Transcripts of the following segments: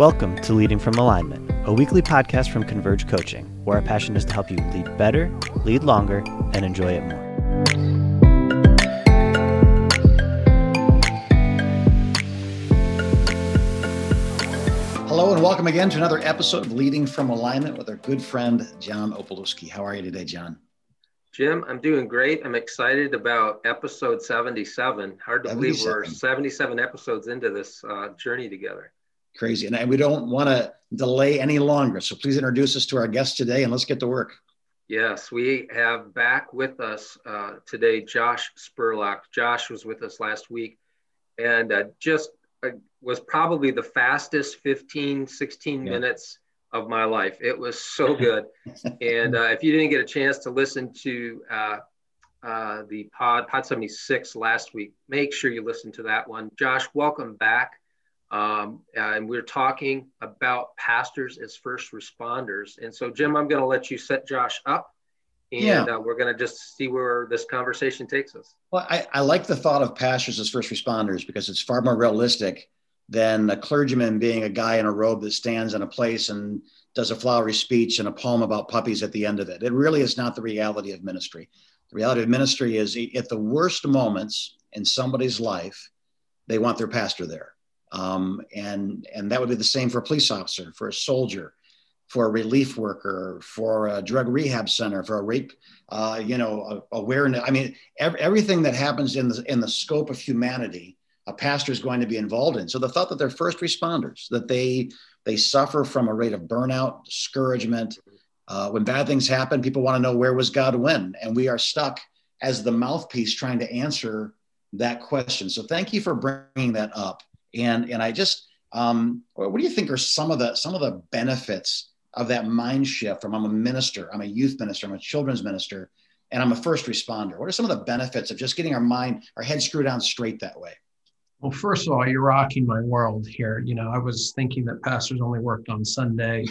Welcome to Leading from Alignment, a weekly podcast from Converge Coaching, where our passion is to help you lead better, lead longer, and enjoy it more. Hello, and welcome again to another episode of Leading from Alignment with our good friend, John Opalewski. How are you today, John? Jim, I'm doing great. I'm excited about episode 77. Hard to 77. believe we're 77 episodes into this uh, journey together crazy. And we don't want to delay any longer. So please introduce us to our guest today and let's get to work. Yes, we have back with us uh, today Josh Spurlock. Josh was with us last week and uh, just uh, was probably the fastest 15, 16 yeah. minutes of my life. It was so good. and uh, if you didn't get a chance to listen to uh, uh, the pod, Pod 76 last week, make sure you listen to that one. Josh, welcome back. Um, and we're talking about pastors as first responders. And so, Jim, I'm going to let you set Josh up and yeah. uh, we're going to just see where this conversation takes us. Well, I, I like the thought of pastors as first responders because it's far more realistic than a clergyman being a guy in a robe that stands in a place and does a flowery speech and a poem about puppies at the end of it. It really is not the reality of ministry. The reality of ministry is at the worst moments in somebody's life, they want their pastor there. Um, and, and that would be the same for a police officer, for a soldier, for a relief worker, for a drug rehab center, for a rape, uh, you know, awareness. I mean, ev- everything that happens in the, in the scope of humanity, a pastor is going to be involved in. So the thought that they're first responders, that they, they suffer from a rate of burnout, discouragement. Uh, when bad things happen, people want to know where was God when? And we are stuck as the mouthpiece trying to answer that question. So thank you for bringing that up. And and I just um, what do you think are some of the some of the benefits of that mind shift from I'm a minister, I'm a youth minister, I'm a children's minister, and I'm a first responder? What are some of the benefits of just getting our mind, our head screwed on straight that way? Well, first of all, you're rocking my world here. You know, I was thinking that pastors only worked on Sunday,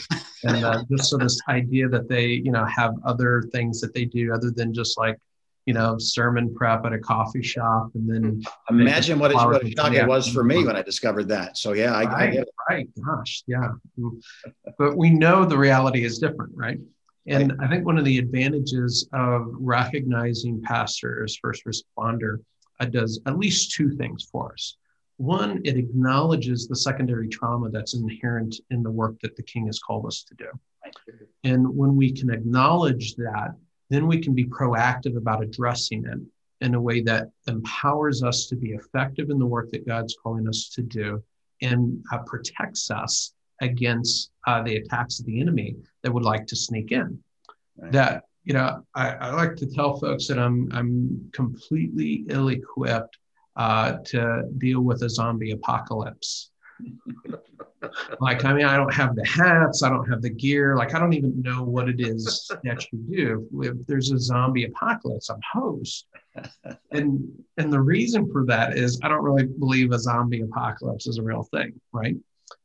and uh, just so this idea that they, you know, have other things that they do other than just like you know, sermon prep at a coffee shop, and then imagine what, what a shock it was for me when I discovered that. So yeah, I, right, I get it. Right, gosh, yeah. But we know the reality is different, right? And right. I think one of the advantages of recognizing pastors first responder uh, does at least two things for us. One, it acknowledges the secondary trauma that's inherent in the work that the King has called us to do. And when we can acknowledge that, then we can be proactive about addressing it in a way that empowers us to be effective in the work that God's calling us to do and uh, protects us against uh, the attacks of the enemy that would like to sneak in. Right. That you know, I, I, like to tell folks that I'm I'm completely ill-equipped uh, to deal with a zombie apocalypse like, I mean, I don't have the hats, I don't have the gear, like, I don't even know what it is that you do. If there's a zombie apocalypse, I'm host. And and the reason for that is I don't really believe a zombie apocalypse is a real thing, right?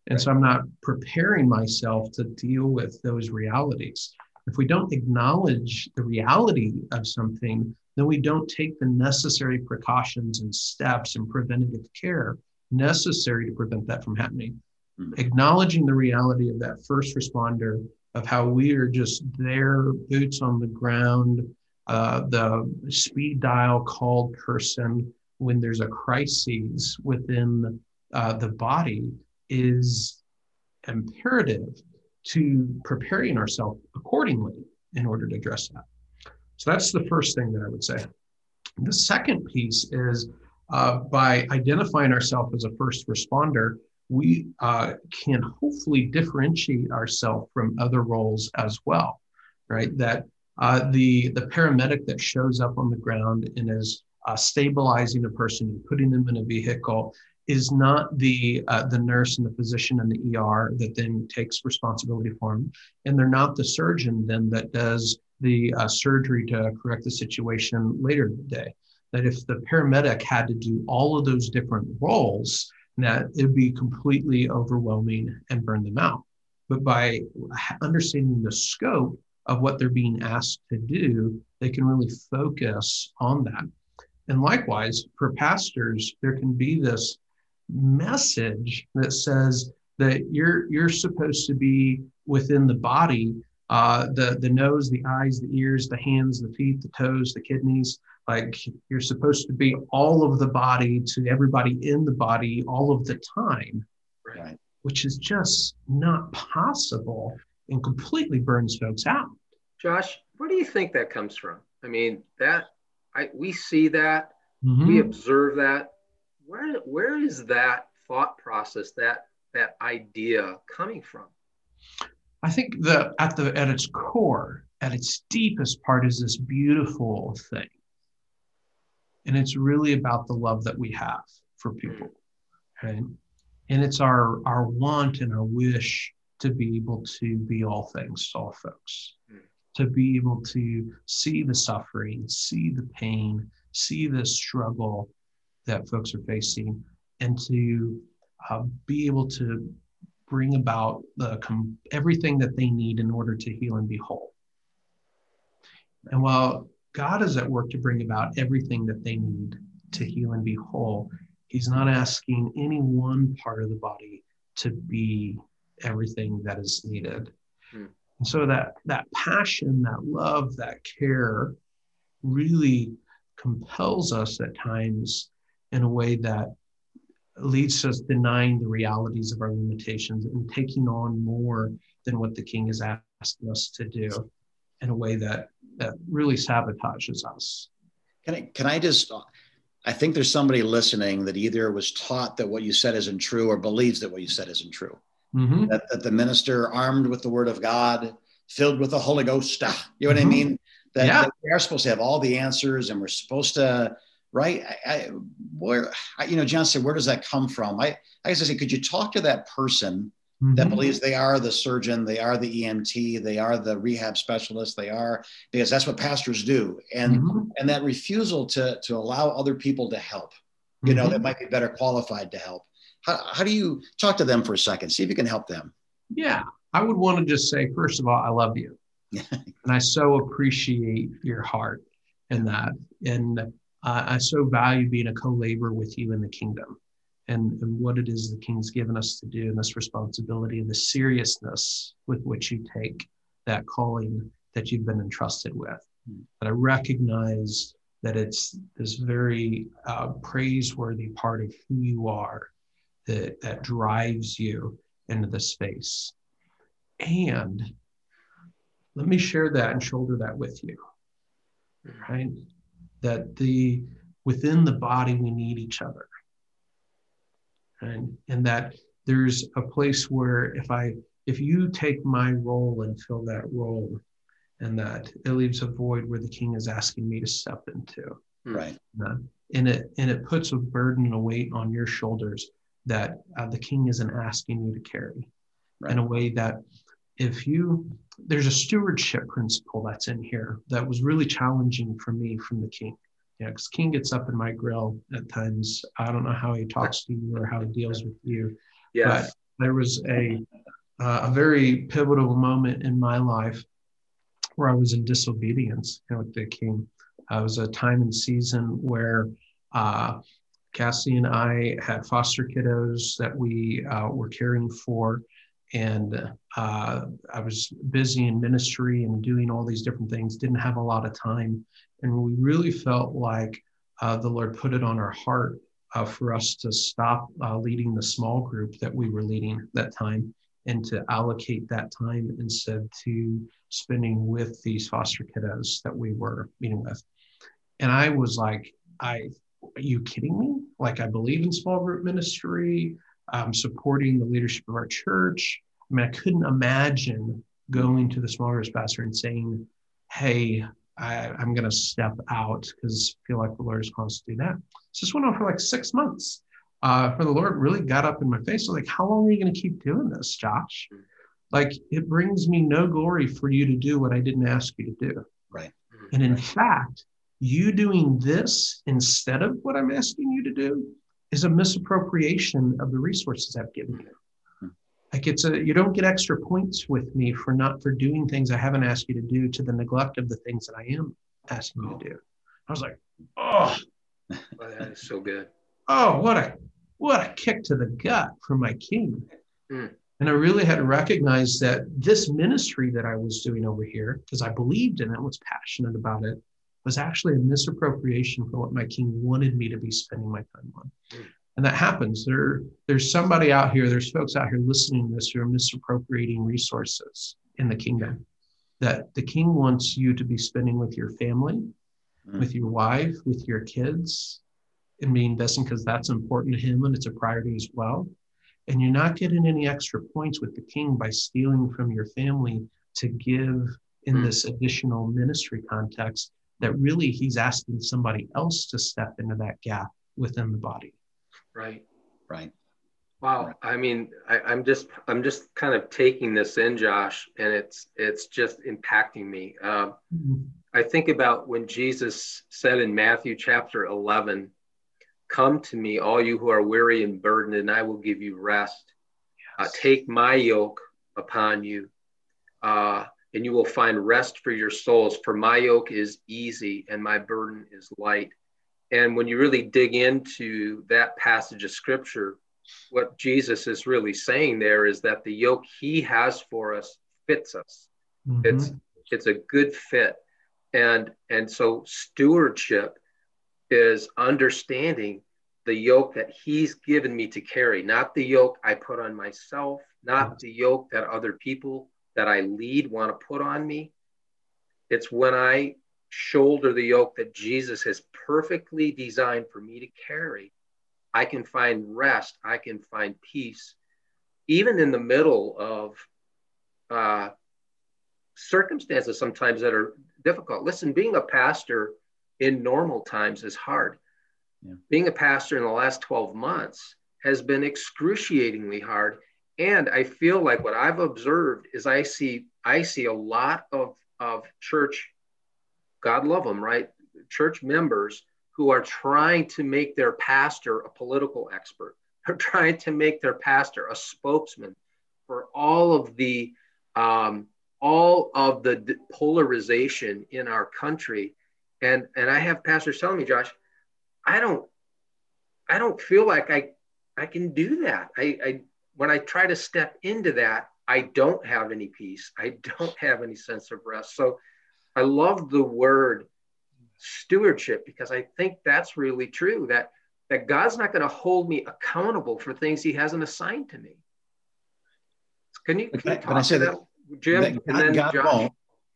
And right. so I'm not preparing myself to deal with those realities. If we don't acknowledge the reality of something, then we don't take the necessary precautions and steps and preventative care necessary to prevent that from happening. Mm-hmm. Acknowledging the reality of that first responder, of how we are just their boots on the ground, uh, the speed dial called person when there's a crisis within uh, the body is imperative to preparing ourselves accordingly in order to address that. So that's the first thing that I would say. The second piece is uh, by identifying ourselves as a first responder, we uh, can hopefully differentiate ourselves from other roles as well, right? That uh, the the paramedic that shows up on the ground and is uh, stabilizing a person and putting them in a vehicle is not the uh, the nurse and the physician in the ER that then takes responsibility for them, and they're not the surgeon then that does the uh, surgery to correct the situation later in the day that if the paramedic had to do all of those different roles, that it'd be completely overwhelming and burn them out. But by understanding the scope of what they're being asked to do, they can really focus on that. And likewise, for pastors, there can be this message that says, that you're you're supposed to be within the body uh, the the nose the eyes the ears the hands the feet the toes the kidneys like you're supposed to be all of the body to everybody in the body all of the time Right. which is just not possible and completely burns folks out Josh, where do you think that comes from? I mean, that I we see that, Mhm. we observe that. Where where is that thought process, that that idea coming from? I think the at the at its core, at its deepest part, is this beautiful thing, and it's really about the love that we have for people, right? And it's our our want and our wish to be able to be all things to all folks, Mm. to be able to see the suffering, see the pain, see the struggle that folks are facing, and to uh, be able to bring about the com- everything that they need in order to heal and be whole. And while God is at work to bring about everything that they need to heal and be whole, He's not asking any one part of the body to be everything that is needed. Hmm. And so that that passion, that love, that care really compels us at times in a way that leads to us denying the realities of our limitations and taking on more than what the king is asking us to do in a way that that really sabotages us. Can I, can I just, I think there's somebody listening that either was taught that what you said isn't true or believes that what you said isn't true. Mhm. That, that the minister, armed with the word of God, filled with the Holy Ghost, ah, you know what I Mhm. mean? That, Yeah. that we are supposed to have all the answers and we're supposed to, right? I, I, where, I, you know, John said, where does that come from? I, I guess I say, could you talk to that person that Mhm. believes they are the surgeon, they are the EMT, they are the rehab specialist, they are because that's what pastors do, and Mhm. and that refusal to to allow other people to help, you know, Mhm. that might be better qualified to help. How, how do you talk to them for a second? See if you can help them. Yeah, I would want to just say, first of all, I love you. and I so appreciate your heart in that. And uh, I so value being a co laborer with you in the kingdom and, and what it is the king's given us to do and this responsibility and the seriousness with which you take that calling that you've been entrusted with. But I recognize that it's this very uh, praiseworthy part of who you are that, that drives you into the space. And let me share that and shoulder that with you. Right? That the within the body we need each other. And and that there's a place where if I if you take my role and fill that role, and that it leaves a void where the king is asking me to step into. Hmm. Right. Uh, and it and it puts a burden and a weight on your shoulders that uh, the king isn't asking you to carry Right. in a way that if you there's a stewardship principle that's in here that was really challenging for me from the king yeah because king gets up in my grill at times i don't know how he talks to you or how he deals with you Yes. but there was a uh, a very pivotal moment in my life where I was in disobedience you know, with the king. Uh, it was a time and season where uh, Cassie and I had foster kiddos that we uh, were caring for, and uh, I was busy in ministry and doing all these different things. Didn't have a lot of time, and we really felt like uh, the Lord put it on our heart uh, for us to stop uh, leading the small group that we were leading that time and to allocate that time instead to spending with these foster kiddos that we were meeting with. And I was like, I, are you kidding me? Like, I believe in small group ministry. I'm supporting the leadership of our church. I mean, I couldn't imagine going to the small group pastor and saying, Hey, I, I'm going to step out because I feel like the Lord is calling us to do that. So this went on for like six months. Uh, for the Lord really got up in my face. like, how long are you going to keep doing this, Josh? Like, it brings me no glory for you to do what I didn't ask you to do. Right. And in fact, you doing this instead of what I'm asking you to do is a misappropriation of the resources I've given you. Like it's a you don't get extra points with me for not for doing things I haven't asked you to do to the neglect of the things that I am asking you to do. I was like, oh, Oh, that is so good. oh, what a what a kick to the gut from my king. Mm. And I really had to recognize that this ministry that I was doing over here, because I believed in it, was passionate about it, was actually a misappropriation for what my king wanted me to be spending my time on. Mm. And that happens. There, there's somebody out here, there's folks out here listening to this who are misappropriating resources in the kingdom that the king wants you to be spending with your family, mm. with your wife, with your kids, and being investing because that's important to him and it's a priority as well. And you're not getting any extra points with the king by stealing from your family to give in mm. this additional ministry context that really he's asking somebody else to step into that gap within the body. Right. Right. Wow. I mean, I, am just I'm just kind of taking this in, Josh, and it's it's just impacting me. Uh, mm-hmm. I think about when Jesus said in Matthew chapter 11, "Come to me, all you who are weary and burdened, and I will give you rest. Uh, yes. Uh, take my yoke upon you, uh, and you will find rest for your souls. For my yoke is easy, and my burden is light." And when you really dig into that passage of scripture what Jesus is really saying there is that the yoke he has for us fits us. Mm-hmm. It's it's a good fit. And and so stewardship is understanding the yoke that he's given me to carry, not the yoke I put on myself, not mm-hmm. the yoke that other people that I lead want to put on me. It's when I shoulder the yoke that Jesus has perfectly designed for me to carry I can find rest, I can find peace, even in the middle of uh, circumstances sometimes that are difficult. Listen, being a pastor in normal times is hard. Yeah. Being a pastor in the last 12 months has been excruciatingly hard. And I feel like what I've observed is I see I see a lot of, of church, God love them, right? Church members who are trying to make their pastor a political expert. They're trying to make their pastor a spokesman for all of the um, all of the polarization in our country. And and I have pastors telling me, Josh, I don't I don't feel like I I can do that. I, I when I try to step into that, I don't have any peace. I don't have any sense of rest. So I love the word stewardship because I think that's really true that that God's not going to hold me accountable for things he hasn't assigned to me. Can you, can you talk I say that, that Jim? That God, God won't.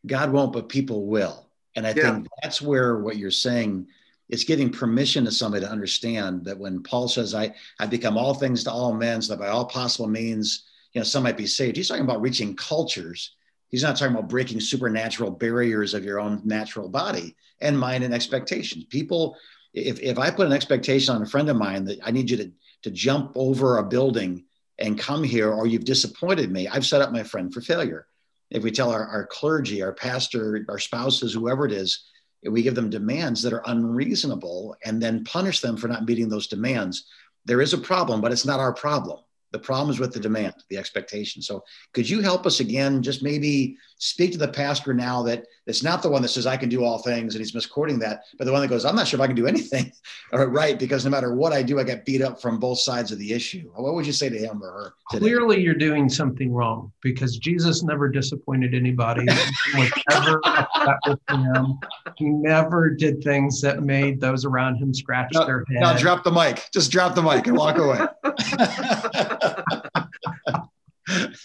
God won't, but people will. And I yeah. think that's where what you're saying is giving permission to somebody to understand that when Paul says, I, I become all things to all men, so that by all possible means, you know, some might be saved. He's talking about reaching cultures He's not talking about breaking supernatural barriers of your own natural body and mind and expectations. People, if, if I put an expectation on a friend of mine that I need you to, to jump over a building and come here, or you've disappointed me, I've set up my friend for failure. If we tell our, our clergy, our pastor, our spouses, whoever it is, we give them demands that are unreasonable and then punish them for not meeting those demands, there is a problem, but it's not our problem. The problem is with the demand, the expectation. So, could you help us again? Just maybe speak to the pastor now that it's not the one that says I can do all things and he's misquoting that, but the one that goes, I'm not sure if I can do anything right because no matter what I do, I get beat up from both sides of the issue. What would you say to him or her? Today? Clearly, you're doing something wrong because Jesus never disappointed anybody. was ever upset with him. He never did things that made those around him scratch now, their head. Now, drop the mic. Just drop the mic and walk away.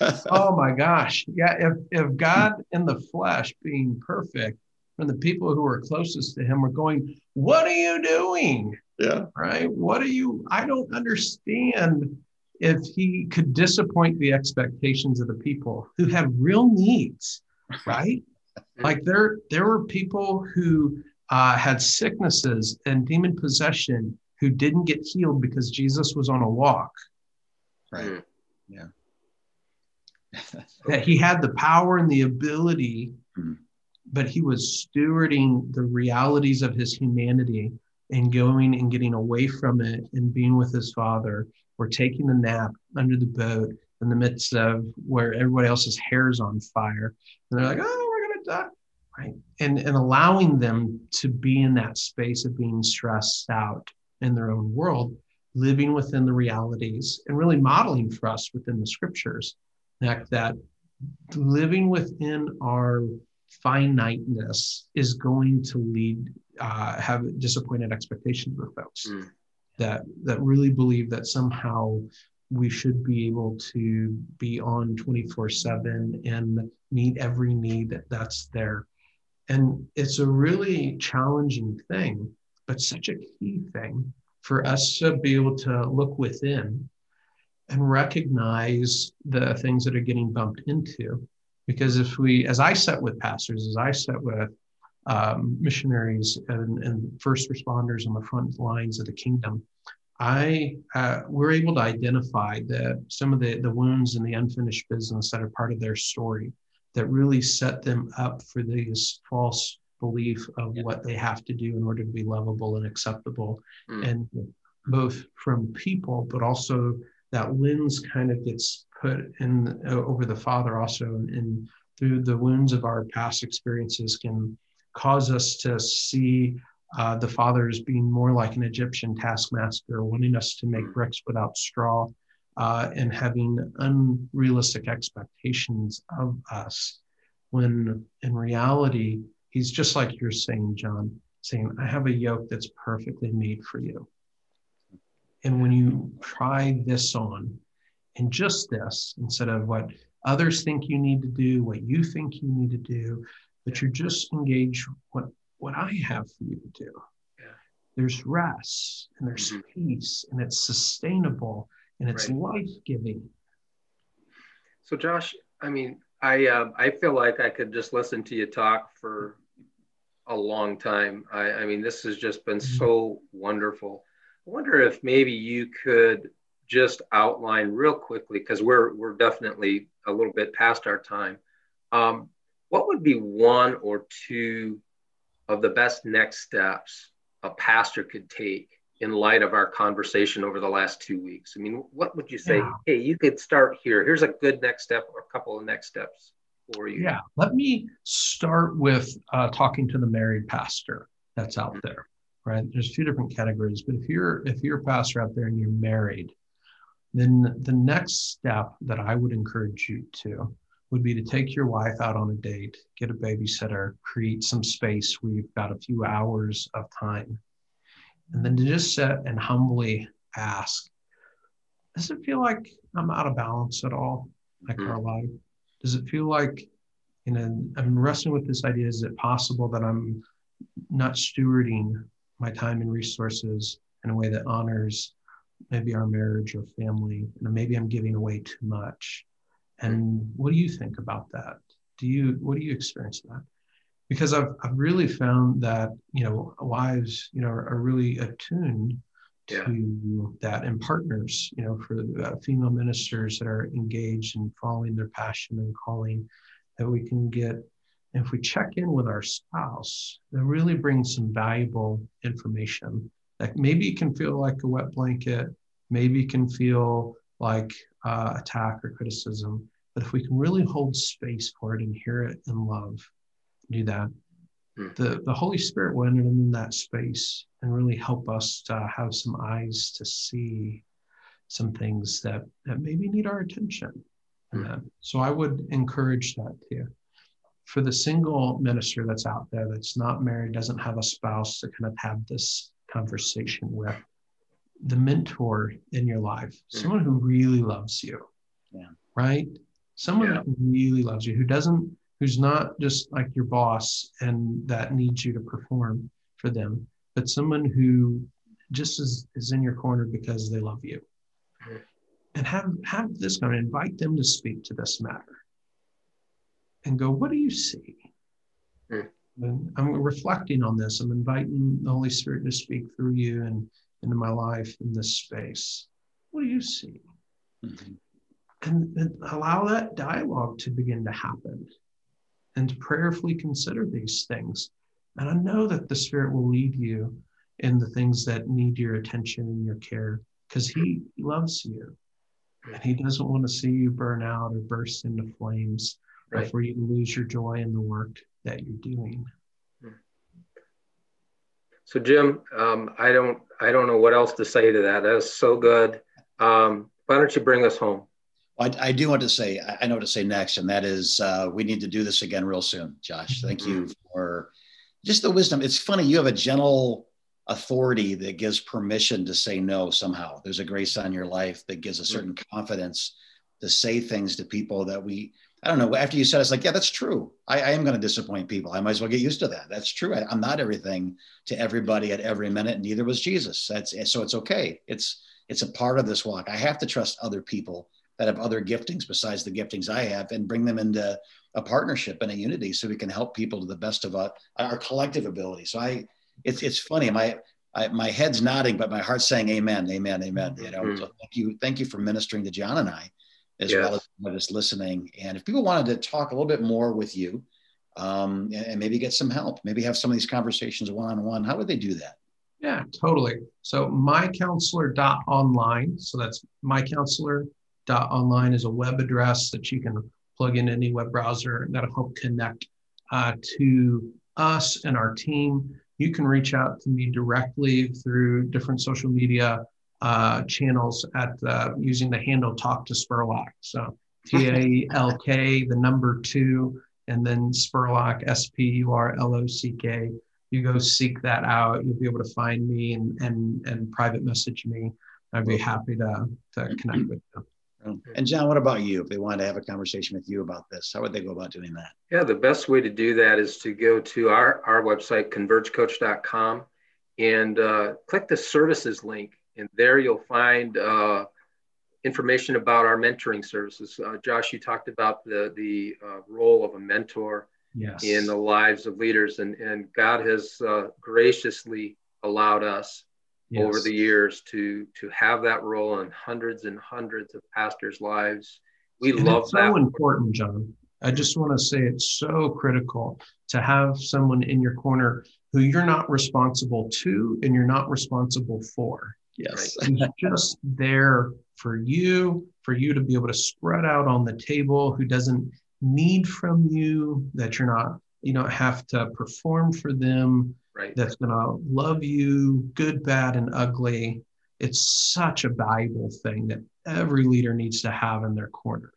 oh my gosh. Yeah. If, if God in the flesh being perfect and the people who are closest to him were going, What are you doing? Yeah. Right. What are you? I don't understand if he could disappoint the expectations of the people who have real needs, right? like there, there were people who uh, had sicknesses and demon possession who didn't get healed because Jesus was on a walk. Right. Mm. Yeah. that he had the power and the ability, mm-hmm. but he was stewarding the realities of his humanity and going and getting away from it and being with his father or taking a nap under the boat in the midst of where everybody else's hair is on fire. And they're like, oh, we're going to die. Right. And, and allowing them to be in that space of being stressed out in their own world living within the realities and really modeling for us within the scriptures that, that living within our finiteness is going to lead uh, have disappointed expectations with folks mm. that that really believe that somehow we should be able to be on 24 7 and meet every need that that's there and it's a really challenging thing but such a key thing for us to be able to look within and recognize the things that are getting bumped into. Because if we, as I set with pastors, as I set with um, missionaries and, and, first responders on the front lines of the kingdom, I uh, we're able to identify that some of the, the wounds and the unfinished business that are part of their story that really set them up for these false belief of yeah. what they have to do in order to be lovable and acceptable mm. and both from people but also that lens kind of gets put in uh, over the father also and through the wounds of our past experiences can cause us to see uh, the father as being more like an egyptian taskmaster wanting us to make bricks without straw uh, and having unrealistic expectations of us when in reality He's just like you're saying, John, saying, I have a yoke that's perfectly made for you. And when you try this on, and just this, instead of what others think you need to do, what you think you need to do, but you're just engaged what what I have for you to do. Yeah. There's rest and there's mm-hmm. peace and it's sustainable and it's right. life giving. So, Josh, I mean, I uh, I feel like I could just listen to you talk for a long time. I, I mean, this has just been mm-hmm. so wonderful. I wonder if maybe you could just outline real quickly because we're we're definitely a little bit past our time. Um, what would be one or two of the best next steps a pastor could take in light of our conversation over the last two weeks? I mean, what would you say? Yeah. Hey, you could start here. Here's a good next step or a couple of next steps for you? Yeah, let me start with uh, talking to the married pastor that's out mm-hmm. there. Right, there's a few different categories, but if you're if you're a pastor out there and you're married, then the next step that I would encourage you to would be to take your wife out on a date, get a babysitter, create some space where you've got a few hours of time, and then to just sit and humbly ask, does it feel like I'm out of balance at all, like mm-hmm. our life? does it feel like you know i'm wrestling with this idea is it possible that i'm not stewarding my time and resources in a way that honors maybe our marriage or family. And maybe i'm giving away too much. And what do you think about that? Do you what do you experience that? Because i've, I've really found that you know wives you know are, are really attuned yeah. to that and partners you know for uh, female ministers that are engaged in following their passion and calling that we can get if we check in with our spouse that really brings some valuable information that maybe it can feel like a wet blanket maybe can feel like uh, attack or criticism but if we can really hold space for it and hear it in love do that Hmm. the, the Holy Spirit will enter in that space and really help us to have some eyes to see some things that, that maybe need our attention. Mm. So I would encourage that to you. For the single minister that's out there that's not married, doesn't have a spouse to kind of have this conversation with, the mentor in your life, mm. someone who really loves you. Yeah. Right? Someone yeah. who really loves you, who doesn't who's not just like your boss and that needs you to perform for them, but someone who just is, is in your corner because they love you. Mm-hmm. And have, have this kind of invite them to speak to this matter and go, what do you see? Mm-hmm. I'm reflecting on this. I'm inviting the Holy Spirit to speak through you and into my life in this space. What do you see? Mm-hmm. And, and allow that dialogue to begin to happen and to prayerfully consider these things. And I know that the Spirit will lead you in the things that need your attention and your care because He loves you. And He doesn't want to see you burn out or burst into flames right. or for you to lose your joy in the work that you're doing. So Jim, um, I don't I don't know what else to say to that. That is so good. Um, why don't you bring us home? I, I, do want to say I know what to say next, and that is uh, we need to do this again real soon, Josh. Thank mm-hmm. you for just the wisdom. It's funny you have a gentle authority that gives permission to say no somehow. There's a grace on your life that gives a certain mm-hmm. confidence to say things to people that we I don't know. After you said, it's like, yeah, that's true. I, I am going to disappoint people. I might as well get used to that. That's true. I, am not everything to everybody at every minute. Neither was Jesus. That's so it's okay. It's it's a part of this walk. I have to trust other people that have other giftings besides the giftings I have, and bring them into a partnership and a unity, so we can help people to the best of our, our collective ability. So I, it's it's funny. My I, my head's nodding, but my heart's saying Amen, Amen, Amen. You know, mm-hmm. so thank you, thank you for ministering to John and I as well as just listening. And if people wanted to talk a little bit more with you um, and, and maybe get some help, maybe have some of these conversations one on one, how would they do that? Yeah, totally. So mycounselor.online. So that's mycounselor.online is a web address that you can plug in any web browser and that'll help connect uh, to us and our team. You can reach out to me directly through different social media uh, channels at uh, using the handle Talk to Spurlock. So T A L K, the number two, and then Spurlock, S P U R L O C K. You go seek that out. You'll be able to find me and and and private message me. I'd be happy to to connect with you. And John, what about you? If they wanted to have a conversation with you about this, how would they go about doing that? Yeah, the best way to do that is to go to our, our website, convergecoach.com, and uh, click the services link and there you'll find uh, information about our mentoring services. Uh, Josh, you talked about the, the uh, role of a mentor yes. in the lives of leaders, and, and God has uh, graciously allowed us yes. over the years to, to have that role in hundreds and hundreds of pastors' lives. We and love it's that. so important, John. I just want to say it's so critical to have someone in your corner who you're not responsible to and you're not responsible for. Yes. He's just there for you, for you to be able to spread out on the table, who doesn't need from you, that you're not, you don't have to perform for them, right. that's going to love you, good, bad, and ugly. It's such a valuable thing that every leader needs to have in their corner.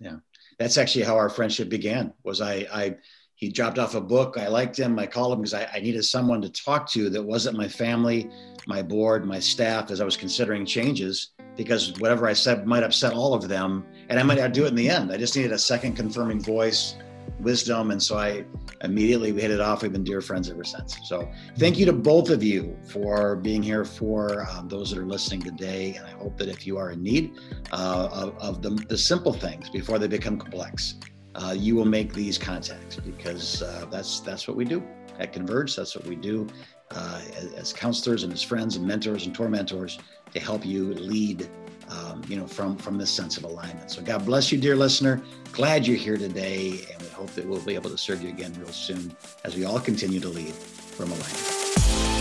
Yeah. That's actually how our friendship began was I, I he dropped off a book. I liked him. I called him because I, I, needed someone to talk to that wasn't my family, my board, my staff, as I was considering changes, because whatever I said might upset all of them. And I might not do it in the end. I just needed a second confirming voice, wisdom. And so I immediately we hit it off. We've been dear friends ever since. So thank you to both of you for being here for um, those that are listening today. And I hope that if you are in need uh, of, of the, the simple things before they become complex, uh, you will make these contacts because uh, that's that's what we do at Converge. That's what we do uh, as, counselors and as friends and mentors and tour mentors to help you lead, um, you know, from from this sense of alignment. So God bless you, dear listener. Glad you're here today, and we hope that we'll be able to serve you again real soon as we all continue to lead from alignment.